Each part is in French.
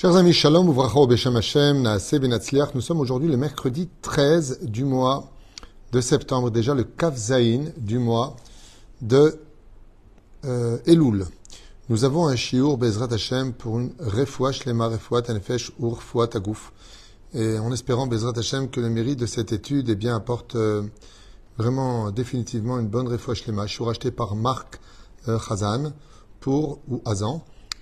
Chers amis, Shalom, Uvracha Beshem Hashem, Naase. Nous sommes aujourd'hui le mercredi 13 du mois de septembre, déjà le Kaf Zain du mois de euh, Elul. Nous avons un shiur Bezrat Hashem pour une refoua shlema refoua tanefesh ur foua tagouf. Et en espérant Bezrat Hashem que le mérite de cette étude eh bien, apporte euh, vraiment définitivement une bonne refoua shlema. Shiur acheté par Marc euh, Chazan pour, ou Azan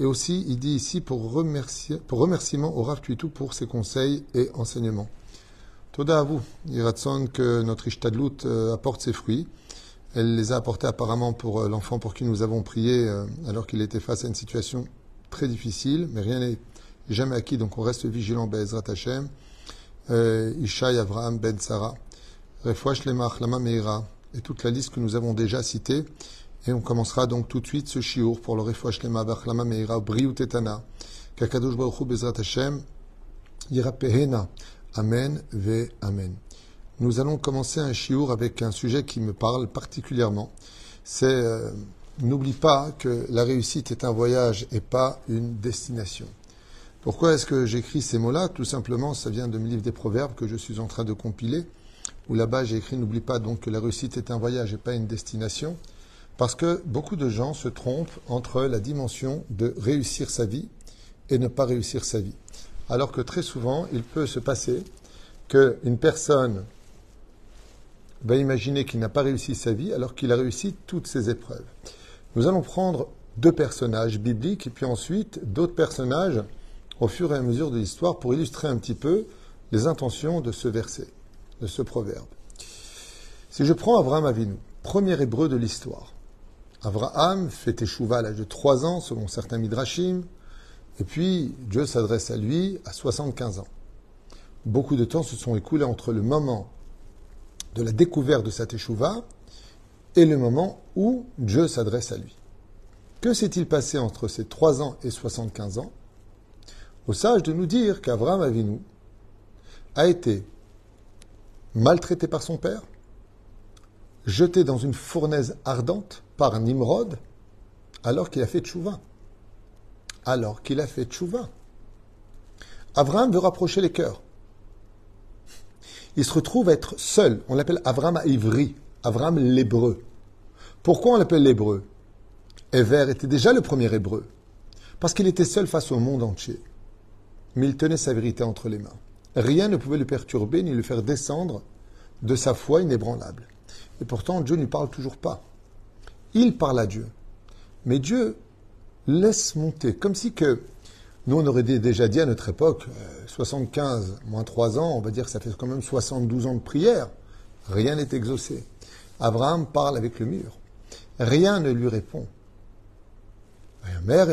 Et aussi, il dit ici pour, remerciement au Rav Tuitou pour ses conseils et enseignements. Toda à vous, Iratson, que notre Ishtadlut euh, apporte ses fruits. Elle les a apportés apparemment pour euh, l'enfant pour qui nous avons prié euh, alors qu'il était face à une situation très difficile, mais rien n'est jamais acquis, donc on reste vigilant, Bezrat Hashem. Ishaï, Avraham, Ben Sarah, Refouach Lemach, Lama Meira, et toute la liste que nous avons déjà citée. Et on commencera donc tout de suite ce shiur pour le refouach lema bachlama meira briut etana. Kakadosh baruch hu bezrat Hashem yirapehena. Amen ve amen. Nous allons commencer un shiur avec un sujet qui me parle particulièrement. C'est euh, n'oublie pas que la réussite est un voyage et pas une destination. Pourquoi est-ce que j'écris ces mots-là? Tout simplement, ça vient de mon livre des Proverbes que je suis en train de compiler, où là-bas j'ai écrit n'oublie pas donc que la réussite est un voyage et pas une destination. Parce que beaucoup de gens se trompent entre la dimension de réussir sa vie et ne pas réussir sa vie. Alors que très souvent, il peut se passer qu'une personne va imaginer qu'il n'a pas réussi sa vie alors qu'il a réussi toutes ses épreuves. Nous allons prendre deux personnages bibliques et puis ensuite d'autres personnages au fur et à mesure de l'histoire pour illustrer un petit peu les intentions de ce verset, de ce proverbe. Si je prends Abraham Avinu, premier hébreu de l'histoire, Abraham fait échouva à l'âge de 3 ans, selon certains midrashim, et puis Dieu s'adresse à lui à 75 ans. Beaucoup de temps se sont écoulés entre le moment de la découverte de cette échouva et le moment où Dieu s'adresse à lui. Que s'est-il passé entre ces 3 ans et 75 ans? Au sage de nous dire qu'Abraham Avinu a été maltraité par son père, jeté dans une fournaise ardente par Nimrod alors qu'il a fait tchouva. Alors qu'il a fait tchouva. Abraham veut rapprocher les cœurs. Il se retrouve à être seul. On l'appelle Abraham à Ivry, Abraham l'hébreu. Pourquoi on l'appelle l'hébreu? Ever était déjà le premier hébreu. Parce qu'il était seul face au monde entier. Mais il tenait sa vérité entre les mains. Rien ne pouvait le perturber ni le faire descendre de sa foi inébranlable. Et pourtant, Dieu ne parle toujours pas. Il parle à Dieu. Mais Dieu laisse monter, comme si que nous, on aurait déjà dit à notre époque, 75 euh, moins 3 ans, on va dire que ça fait quand même 72 ans de prière. Rien n'est exaucé. Abraham parle avec le mur. Rien ne lui répond. Mère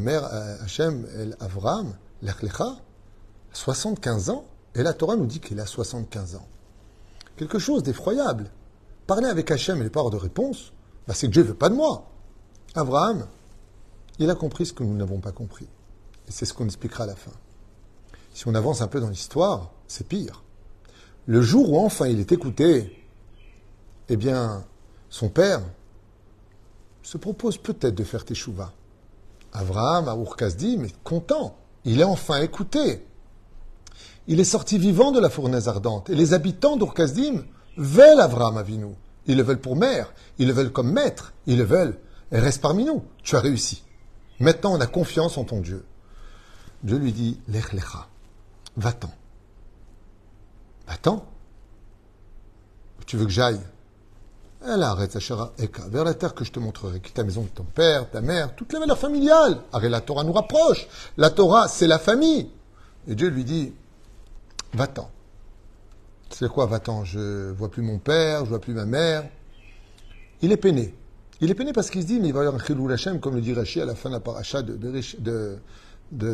mère Hachem, Abraham, l'Echlecha, 75 ans, et la Torah nous dit qu'il a 75 ans. Quelque chose d'effroyable. Parler avec Hachem et les pas de réponse, bah, c'est que Dieu ne veut pas de moi. Abraham, il a compris ce que nous n'avons pas compris. Et c'est ce qu'on expliquera à la fin. Si on avance un peu dans l'histoire, c'est pire. Le jour où enfin il est écouté, eh bien, son père se propose peut-être de faire teshuva. Abraham, à Urkazdim, mais content. Il est enfin écouté. Il est sorti vivant de la fournaise ardente. Et les habitants d'Urkazdim veulent Abraham Avinu. Ils le veulent pour mère, ils le veulent comme maître, ils le veulent. Reste parmi nous, tu as réussi. Maintenant, on a confiance en ton Dieu. Dieu lui dit, Lech lecha, va-t'en. Va-t'en. Tu veux que j'aille? Elle arrête, Sachara, Eka, vers la terre que je te montrerai, qui ta maison de ton père, ta mère, toutes les valeurs familiales. Arrête, la Torah nous rapproche. La Torah, c'est la famille. Et Dieu lui dit, va-t'en. C'est quoi, va-t'en Je vois plus mon père, je vois plus ma mère. Il est peiné. Il est peiné parce qu'il se dit, mais il va y avoir un chilou Hashem, comme le dit Rashi à la fin de la paracha de,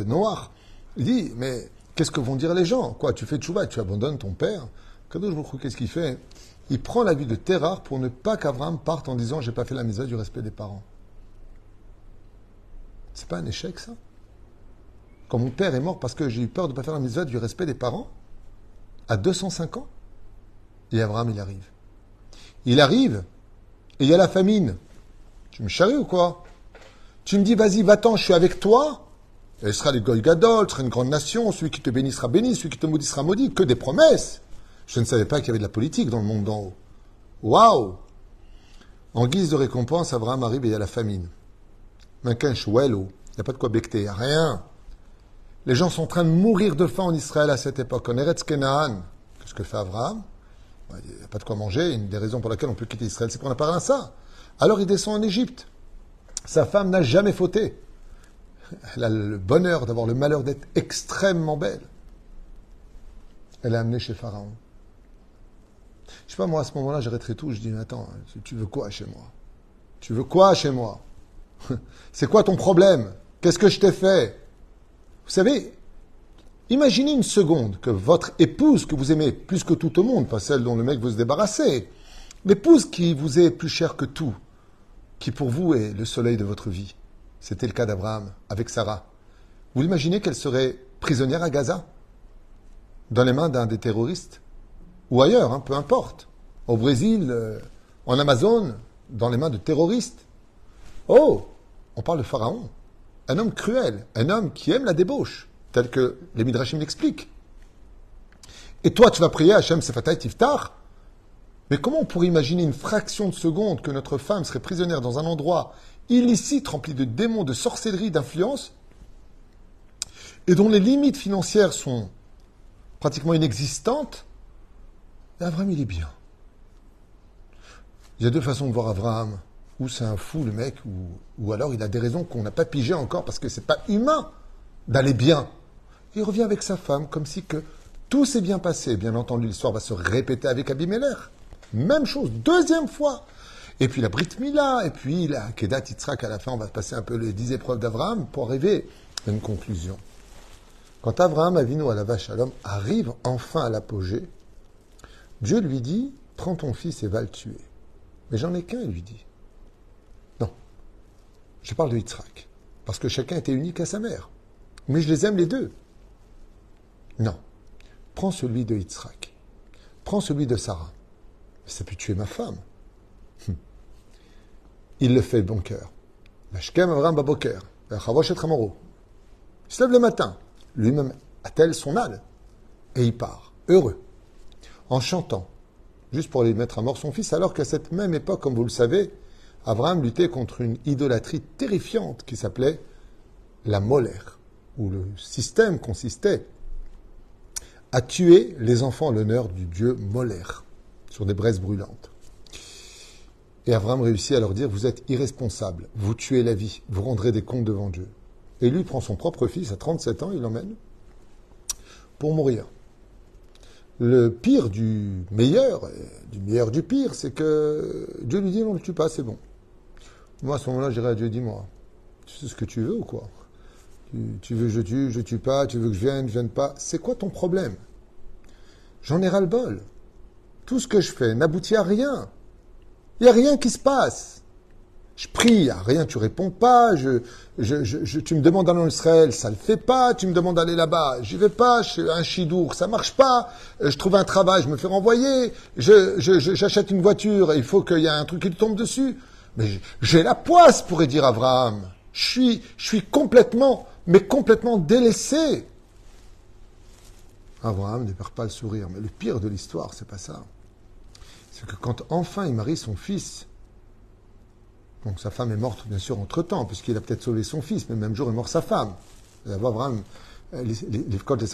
Noir. Il dit, mais Qu'est-ce que vont dire les gens? Quoi, tu fais tchouva, tu abandonnes ton père? Qu'est-ce qu'il fait? Il prend la vie de Terrar pour ne pas qu'Abraham parte en disant j'ai pas fait la mise du respect des parents. C'est pas un échec ça? Quand mon père est mort parce que j'ai eu peur de ne pas faire la mise du respect des parents, à 205 ans, et Abraham il arrive. Il arrive et il y a la famine. Tu me charries ou quoi? Tu me dis vas-y, va-t'en, je suis avec toi. Elle sera les Goy Gadol, sera une grande nation, celui qui te bénit sera béni, celui qui te maudit sera maudit, que des promesses. Je ne savais pas qu'il y avait de la politique dans le monde d'en haut. Waouh En guise de récompense, Abraham arrive et il y a la famine. Il n'y a pas de quoi becter, il n'y a rien. Les gens sont en train de mourir de faim en Israël à cette époque. En Eretz Kenaan, qu'est-ce que fait Abraham? Il n'y a pas de quoi manger. Une des raisons pour lesquelles on peut quitter Israël, c'est qu'on n'a pas rien ça. Alors il descend en Égypte. Sa femme n'a jamais fauté. Elle a le bonheur d'avoir le malheur d'être extrêmement belle. Elle est amenée chez Pharaon. Je sais pas, moi, à ce moment-là, j'arrêterai tout. Je dis, mais attends, tu veux quoi chez moi? Tu veux quoi chez moi? C'est quoi ton problème? Qu'est-ce que je t'ai fait? Vous savez, imaginez une seconde que votre épouse, que vous aimez plus que tout au monde, pas celle dont le mec veut se débarrasser, l'épouse qui vous est plus chère que tout, qui pour vous est le soleil de votre vie. C'était le cas d'Abraham avec Sarah. Vous imaginez qu'elle serait prisonnière à Gaza Dans les mains d'un des terroristes Ou ailleurs, hein, peu importe. Au Brésil, euh, en Amazon, dans les mains de terroristes Oh On parle de Pharaon. Un homme cruel, un homme qui aime la débauche, tel que les Midrashim l'expliquent. Et toi, tu vas prier Hachem Sefatay Tiftar Mais comment on pourrait imaginer une fraction de seconde que notre femme serait prisonnière dans un endroit illicite, rempli de démons, de sorcellerie, d'influence, et dont les limites financières sont pratiquement inexistantes, Abraham, il est bien. Il y a deux façons de voir Abraham. Ou c'est un fou, le mec, ou, alors il a des raisons qu'on n'a pas pigé encore parce que c'est pas humain d'aller bien. Il revient avec sa femme comme si tout s'est bien passé. Bien entendu, l'histoire va se répéter avec Abimelech. Même chose, deuxième fois. Et puis la Brit Mila, et puis la Kedat Yitzhak, à la fin, on va passer un peu les dix épreuves d'Abraham pour arriver à une conclusion. Quand Abraham Avinu à la vache à l'homme arrive enfin à l'apogée, Dieu lui dit Prends ton fils et va le tuer. Mais j'en ai qu'un, il lui dit. Je parle de Yitzhak. Parce que chacun était unique à sa mère. Mais je les aime les deux. Non. Prends celui de Yitzhak. Prends celui de Sarah. Ça peut tuer ma femme il le fait de bon cœur. Il se lève le matin, lui-même attelle son âne, et il part, heureux, en chantant, juste pour aller mettre à mort son fils, alors qu'à cette même époque, comme vous le savez, Abraham luttait contre une idolâtrie terrifiante qui s'appelait la molaire, où le système consistait à tuer les enfants en l'honneur du dieu molaire sur des braises brûlantes. Et Abraham réussit à leur dire, vous êtes irresponsables, vous tuez la vie, vous rendrez des comptes devant Dieu. Et lui prend son propre fils à 37 ans, il l'emmène pour mourir. Le pire du meilleur, du meilleur du pire, c'est que Dieu lui dit, non, ne le tue pas, c'est bon. Moi, à ce moment-là, j'irai à Dieu, dis-moi, tu sais ce que tu veux ou quoi? Tu, veux que je tue, je tue pas, tu veux que je vienne, je vienne pas. C'est quoi ton problème? J'en ai ras-le-bol. Tout ce que je fais n'aboutit à rien. Il n'y a rien qui se passe. Je prie, a rien, tu réponds pas. Tu me demandes d'aller en Israël, ça ne le fait pas. Tu me demandes d'aller là-bas, j'y vais pas. Je suis un chidour, ça marche pas. Euh, je trouve un travail, je me fais renvoyer. J'achète une voiture, il faut qu'il y ait un truc qui tombe dessus. Mais j'ai la poisse, pourrait dire Abraham. Je suis, je suis complètement, mais complètement délaissé. Abraham ne perd pas le sourire. Mais le pire de l'histoire, c'est pas ça c'est que quand enfin il marie son fils, donc sa femme est morte bien sûr entre temps, puisqu'il a peut-être sauvé son fils, mais le même jour est mort sa femme. Abraham, les spots des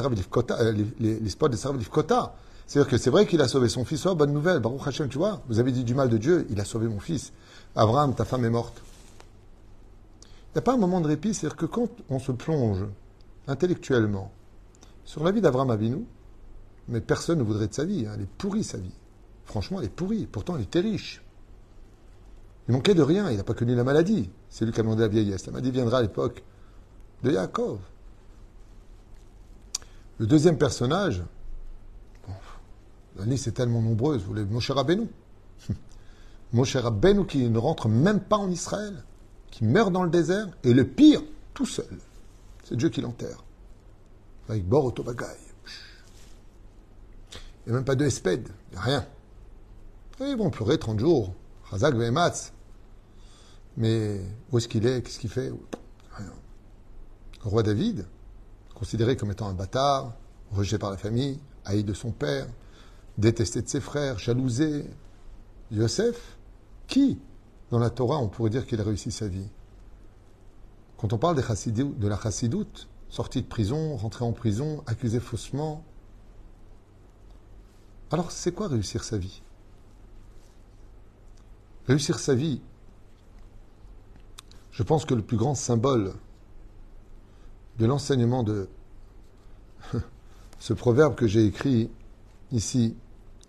C'est-à-dire que c'est vrai qu'il a sauvé son fils. Oh, bonne nouvelle, Baruch Hashem, tu vois, vous avez dit du mal de Dieu, il a sauvé mon fils. Abraham, ta femme est morte. Il n'y a pas un moment de répit, c'est-à-dire que quand on se plonge intellectuellement sur la vie d'Abraham Avinu, mais personne ne voudrait de sa vie, hein, elle est pourrie sa vie. Franchement, elle est pourrie. Pourtant, il était riche. Il manquait de rien. Il n'a pas connu la maladie. C'est lui qui a demandé la vieillesse. La maladie viendra à l'époque de Yaakov. Le deuxième personnage, la liste est tellement nombreuse, vous voulez Moshe Rabbeinu. Moshe Rabbeinu qui ne rentre même pas en Israël, qui meurt dans le désert, et le pire, tout seul. C'est Dieu qui l'enterre. Avec Bor Otobagaï. Il n'y a même pas de espède, il n'y a rien. Et ils vont pleurer 30 jours. Razak Vehematz. Mais où est-ce qu'il est, Qu'est-ce qu'il fait? Rien. Le roi David, considéré comme étant un bâtard, rejeté par la famille, haï de son père, détesté de ses frères, jalousé. Yosef, qui, dans la Torah, on pourrait dire qu'il a réussi sa vie? Quand on parle de la chassidoute, sorti de prison, rentré en prison, accusé faussement, alors c'est quoi réussir sa vie? Réussir sa vie, je pense que le plus grand symbole de l'enseignement de ce proverbe que j'ai écrit ici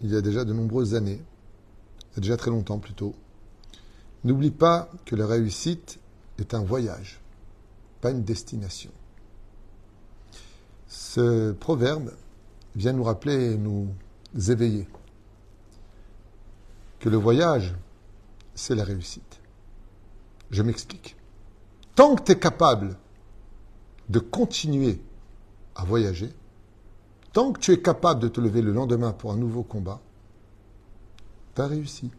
il y a déjà de nombreuses années, il y a déjà très longtemps plutôt, n'oublie pas que la réussite est un voyage, pas une destination. Ce proverbe vient nous rappeler et nous éveiller que le voyage, c'est la réussite. Je m'explique. Tant que tu es capable de continuer à voyager, tant que tu es capable de te lever le lendemain pour un nouveau combat, tu as réussi.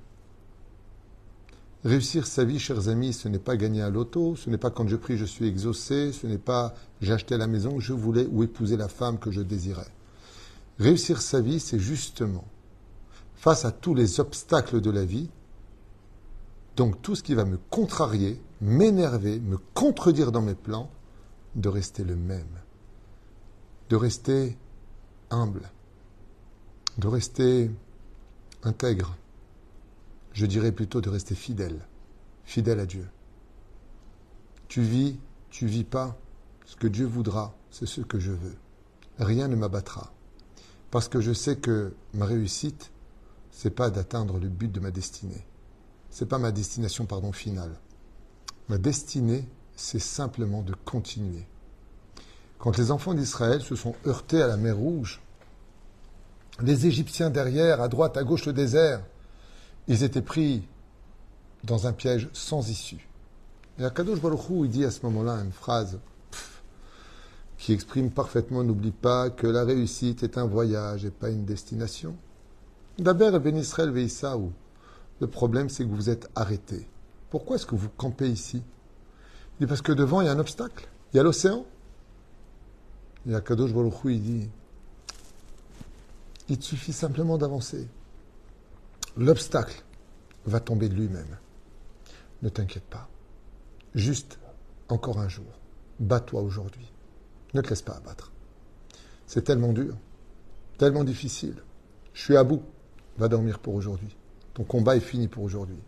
Réussir sa vie, chers amis, ce n'est pas gagner à l'auto, ce n'est pas quand je prie, je suis exaucé, ce n'est pas acheté la maison, je voulais ou épouser la femme que je désirais. Réussir sa vie, c'est justement, face à tous les obstacles de la vie, donc tout ce qui va me contrarier, m'énerver, me contredire dans mes plans, de rester le même, de rester humble, de rester intègre, je dirais plutôt de rester fidèle, fidèle à Dieu. Tu vis, tu vis pas, ce que Dieu voudra, c'est ce que je veux. Rien ne m'abattra, parce que je sais que ma réussite, c'est pas d'atteindre le but de ma destinée. C'est pas ma destination, pardon, finale. Ma destinée, c'est simplement de continuer. Quand les enfants d'Israël se sont heurtés à la mer Rouge, les Égyptiens derrière, à droite, à gauche, le désert, ils étaient pris dans un piège sans issue. Et Akadosh Baruch il dit à ce moment-là une phrase qui exprime parfaitement N'oublie pas que la réussite est un voyage et pas une destination. D'abord, Ben Israël Veïsaou. Le problème, c'est que vous êtes arrêté. Pourquoi est-ce que vous campez ici? Il dit parce que devant, il y a un obstacle. Il y a l'océan. Et Akadosh Baruch il dit il suffit simplement d'avancer. L'obstacle va tomber de lui-même. Ne t'inquiète pas. Juste encore un jour. Bats-toi aujourd'hui. Ne te laisse pas abattre. C'est tellement dur, tellement difficile. Je suis à bout. Va dormir pour aujourd'hui. Ton combat est fini pour aujourd'hui.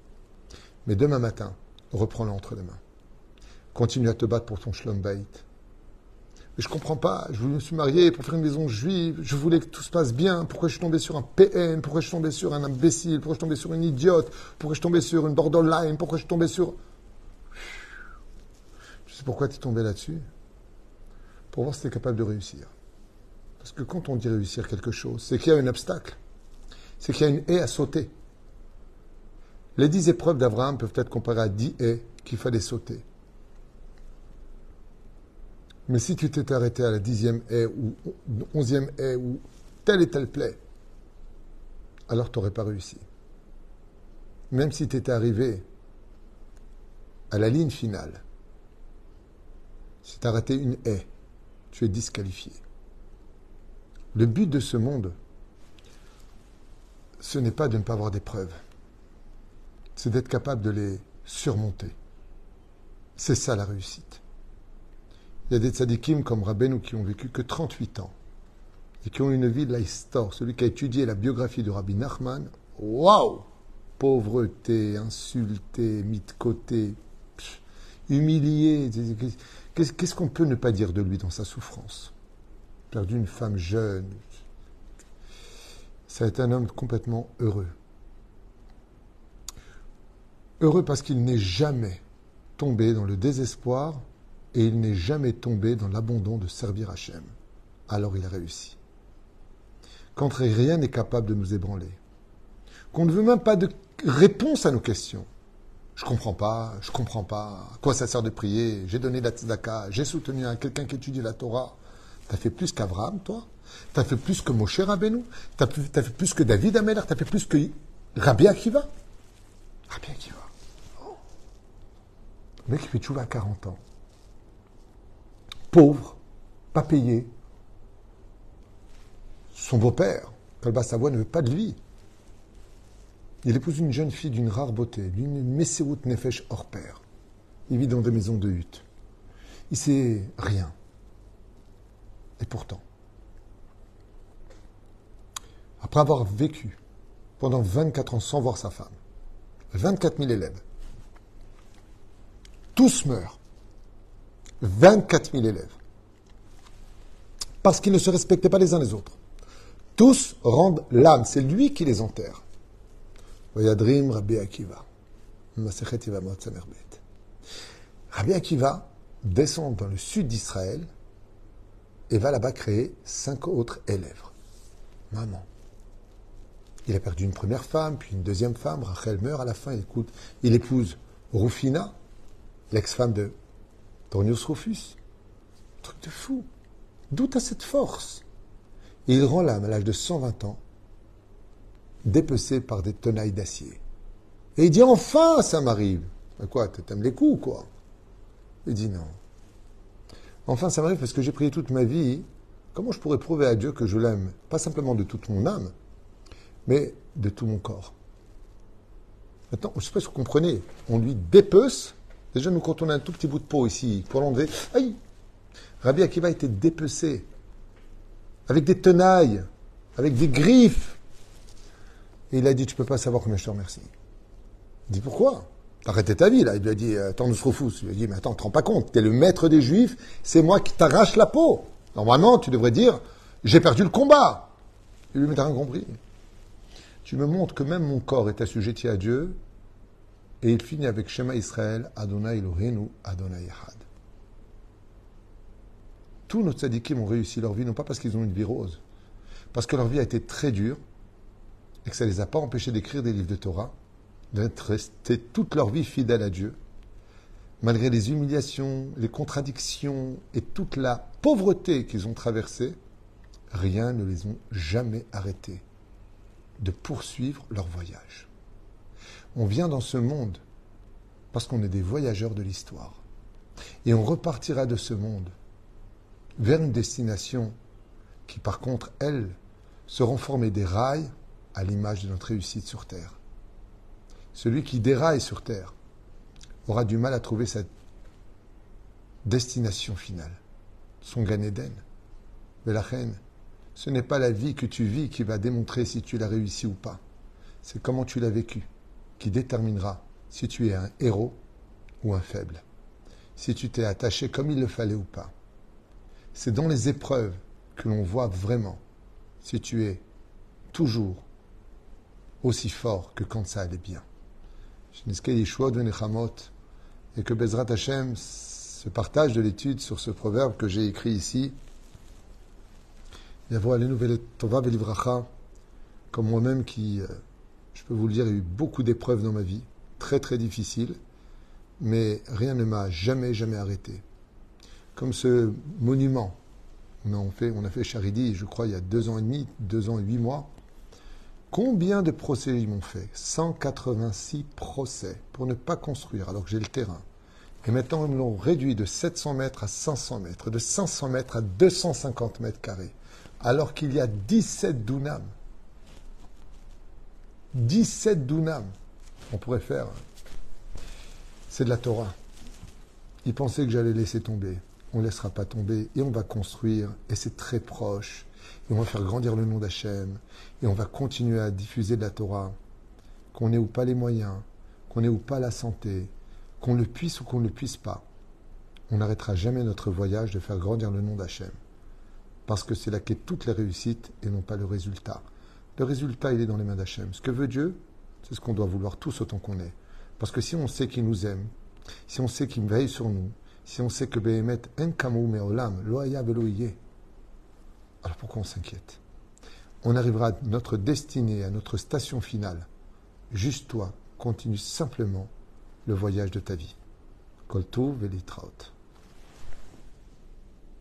Mais demain matin, reprends-le entre les mains. Continue à te battre pour ton shlom. Mais je comprends pas. Je me suis marié pour faire une maison juive. Je voulais que tout se passe bien. Pourquoi je suis tombé sur un PN Pourquoi je suis tombé sur un imbécile? Pourquoi je suis tombé sur une idiote? Pourquoi je suis tombé sur une borderline? Pourquoi je suis tombé sur... Tu sais pourquoi tu es tombé là-dessus Pour voir si tu es capable de réussir. Parce que quand on dit réussir quelque chose, c'est qu'il y a un obstacle. C'est qu'il y a une haie à sauter. Les dix épreuves d'Abraham peuvent être comparées à dix haies qu'il fallait sauter. Mais si tu t'étais arrêté à la dixième haie ou onzième haie ou telle et telle plaie, alors tu n'aurais pas réussi. Même si tu étais arrivé à la ligne finale, si tu as raté une haie, tu es disqualifié. Le but de ce monde, ce n'est pas de ne pas avoir d'épreuves, c'est d'être capable de les surmonter. C'est ça la réussite. Il y a des tzadikim comme Rabbeinu qui ont vécu que 38 ans et qui ont une vie de la histoire. Celui qui a étudié la biographie de Rabbi Nachman, waouh Pauvreté, insulté, mis de côté, humilié. Qu'est-ce qu'on peut ne pas dire de lui dans sa souffrance? Perdu une femme jeune. Ça a été un homme complètement heureux. Heureux parce qu'il n'est jamais tombé dans le désespoir et il n'est jamais tombé dans l'abandon de servir Hachem. alors il a réussi. Quand rien n'est capable de nous ébranler, qu'on ne veut même pas de réponse à nos questions. Je comprends pas, je comprends pas. À quoi ça sert de prier? J'ai donné la tzedaka, j'ai soutenu quelqu'un qui étudie la Torah. T'as fait plus qu'Abraham, toi? T'as fait plus que Moshe Rabbeinu? T'as as fait plus que David Ameller T'as fait plus que Rabbi Akiva? Rabbi Akiva. Oh. Le mec, il fait toujours à 40 ans. Pauvre, pas payé. Son beau-père, Kalba Savoie, ne veut pas de lui. Il épouse une jeune fille d'une rare beauté, d'une Messerut Nefesh hors pair. Il vit dans des maisons de huttes. Il sait rien. Et pourtant, après avoir vécu pendant 24 ans sans voir sa femme, 24 000 élèves, tous meurent. 24 000 élèves. Parce qu'ils ne se respectaient pas les uns les autres. Tous rendent l'âme, c'est lui qui les enterre. Vayadrim Rabbi Akiva. Rabbi Akiva descend dans le sud d'Israël et va là-bas créer cinq autres élèves. Maman. Il a perdu une première femme, puis une deuxième femme. Rachel meurt à la fin. Il épouse Rufina, l'ex-femme de Tornius Rufus. Truc de fou. D'où à cette force? Et Il rend l'âme à l'âge de 120 ans, dépecé par des tenailles d'acier. Et il dit Enfin, ça m'arrive. Quoi, t'aimes les coups, quoi? Il dit Non. Enfin, ça m'arrive parce que j'ai prié toute ma vie. Comment je pourrais prouver à Dieu que je l'aime? Pas simplement de toute mon âme, mais de tout mon corps. Maintenant, je ne sais pas si vous comprenez, on lui dépece. Déjà, nous, a un tout petit bout de peau ici, pour l'enlever, aïe Rabbi Akiva était dépecé, avec des tenailles, avec des griffes. Et il a dit, tu ne peux pas savoir combien je te remercie. Il dit, pourquoi? Arrêtez ta vie, là. Il lui a dit, attends, nous. Il lui a dit, mais attends, tu te rends pas compte, tu es le maître des Juifs, c'est moi qui t'arrache la peau. Normalement, tu devrais dire, j'ai perdu le combat. Il lui, t'as rien compris. Tu me montres que même mon corps est assujetti à Dieu, et il finit avec Shema Israël, Adonai Eloheinu, Adonai Echad. Tous nos tzadikim ont réussi leur vie, non pas parce qu'ils ont une vie rose, parce que leur vie a été très dure, et que ça ne les a pas empêchés d'écrire des livres de Torah, d'être restés toute leur vie fidèles à Dieu, malgré les humiliations, les contradictions et toute la pauvreté qu'ils ont traversée, rien ne les a jamais arrêtés de poursuivre leur voyage. On vient dans ce monde parce qu'on est des voyageurs de l'histoire. Et on repartira de ce monde vers une destination qui, par contre, elle, seront formées des rails à l'image de notre réussite sur Terre. Celui qui déraille sur Terre aura du mal à trouver sa destination finale, son Gan Eden. Mais la reine, ce n'est pas la vie que tu vis qui va démontrer si tu l'as réussi ou pas. C'est comment tu l'as vécu qui déterminera si tu es un héros ou un faible, si tu t'es attaché comme il le fallait ou pas. C'est dans les épreuves que l'on voit vraiment si tu es toujours aussi fort que quand ça allait bien et que Bezrat Hashem se partage de l'étude sur ce proverbe que j'ai écrit ici. Comme moi-même qui, euh, je peux vous le dire, a eu beaucoup d'épreuves dans ma vie, très très difficiles, mais rien ne m'a jamais, jamais arrêté. Comme ce monument, on a fait, on Charidi, je crois, il y a deux ans et demi, deux ans et huit mois, Combien de procès ils m'ont fait? 186 procès pour ne pas construire alors que j'ai le terrain. Et maintenant, ils me l'ont réduit de 700 mètres à 500 mètres, de 500 mètres à 250 mètres carrés, alors qu'il y a 17 dunams. 17 dunams. On pourrait faire. C'est de la Torah. Ils pensaient que j'allais laisser tomber. On ne laissera pas tomber et on va construire. Et c'est très proche et on va faire grandir le nom d'Hachem, et on va continuer à diffuser de la Torah, qu'on ait ou pas les moyens, qu'on ait ou pas la santé, qu'on le puisse ou qu'on ne le puisse pas. On n'arrêtera jamais notre voyage de faire grandir le nom d'Hachem. Parce que c'est là qu'est toute la réussite et non pas le résultat. Le résultat, il est dans les mains d'Hachem. Ce que veut Dieu, c'est ce qu'on doit vouloir tous autant qu'on est. Parce que si on sait qu'il nous aime, si on sait qu'il veille sur nous, si on sait que Behemet en kamou me'olam, loaya veloye, pourquoi on s'inquiète? On arrivera à notre destinée, à notre station finale. Juste toi, continue simplement le voyage de ta vie. Koltou Velitraut.